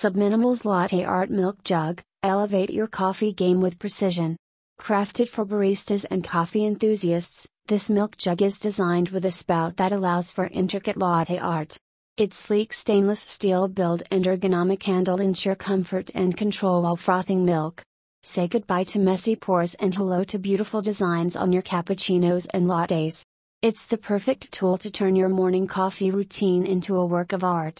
Subminimal's Latte Art Milk Jug, elevate your coffee game with precision. Crafted for baristas and coffee enthusiasts, this milk jug is designed with a spout that allows for intricate latte art. Its sleek stainless steel build and ergonomic handle ensure comfort and control while frothing milk. Say goodbye to messy pours and hello to beautiful designs on your cappuccinos and lattes. It's the perfect tool to turn your morning coffee routine into a work of art.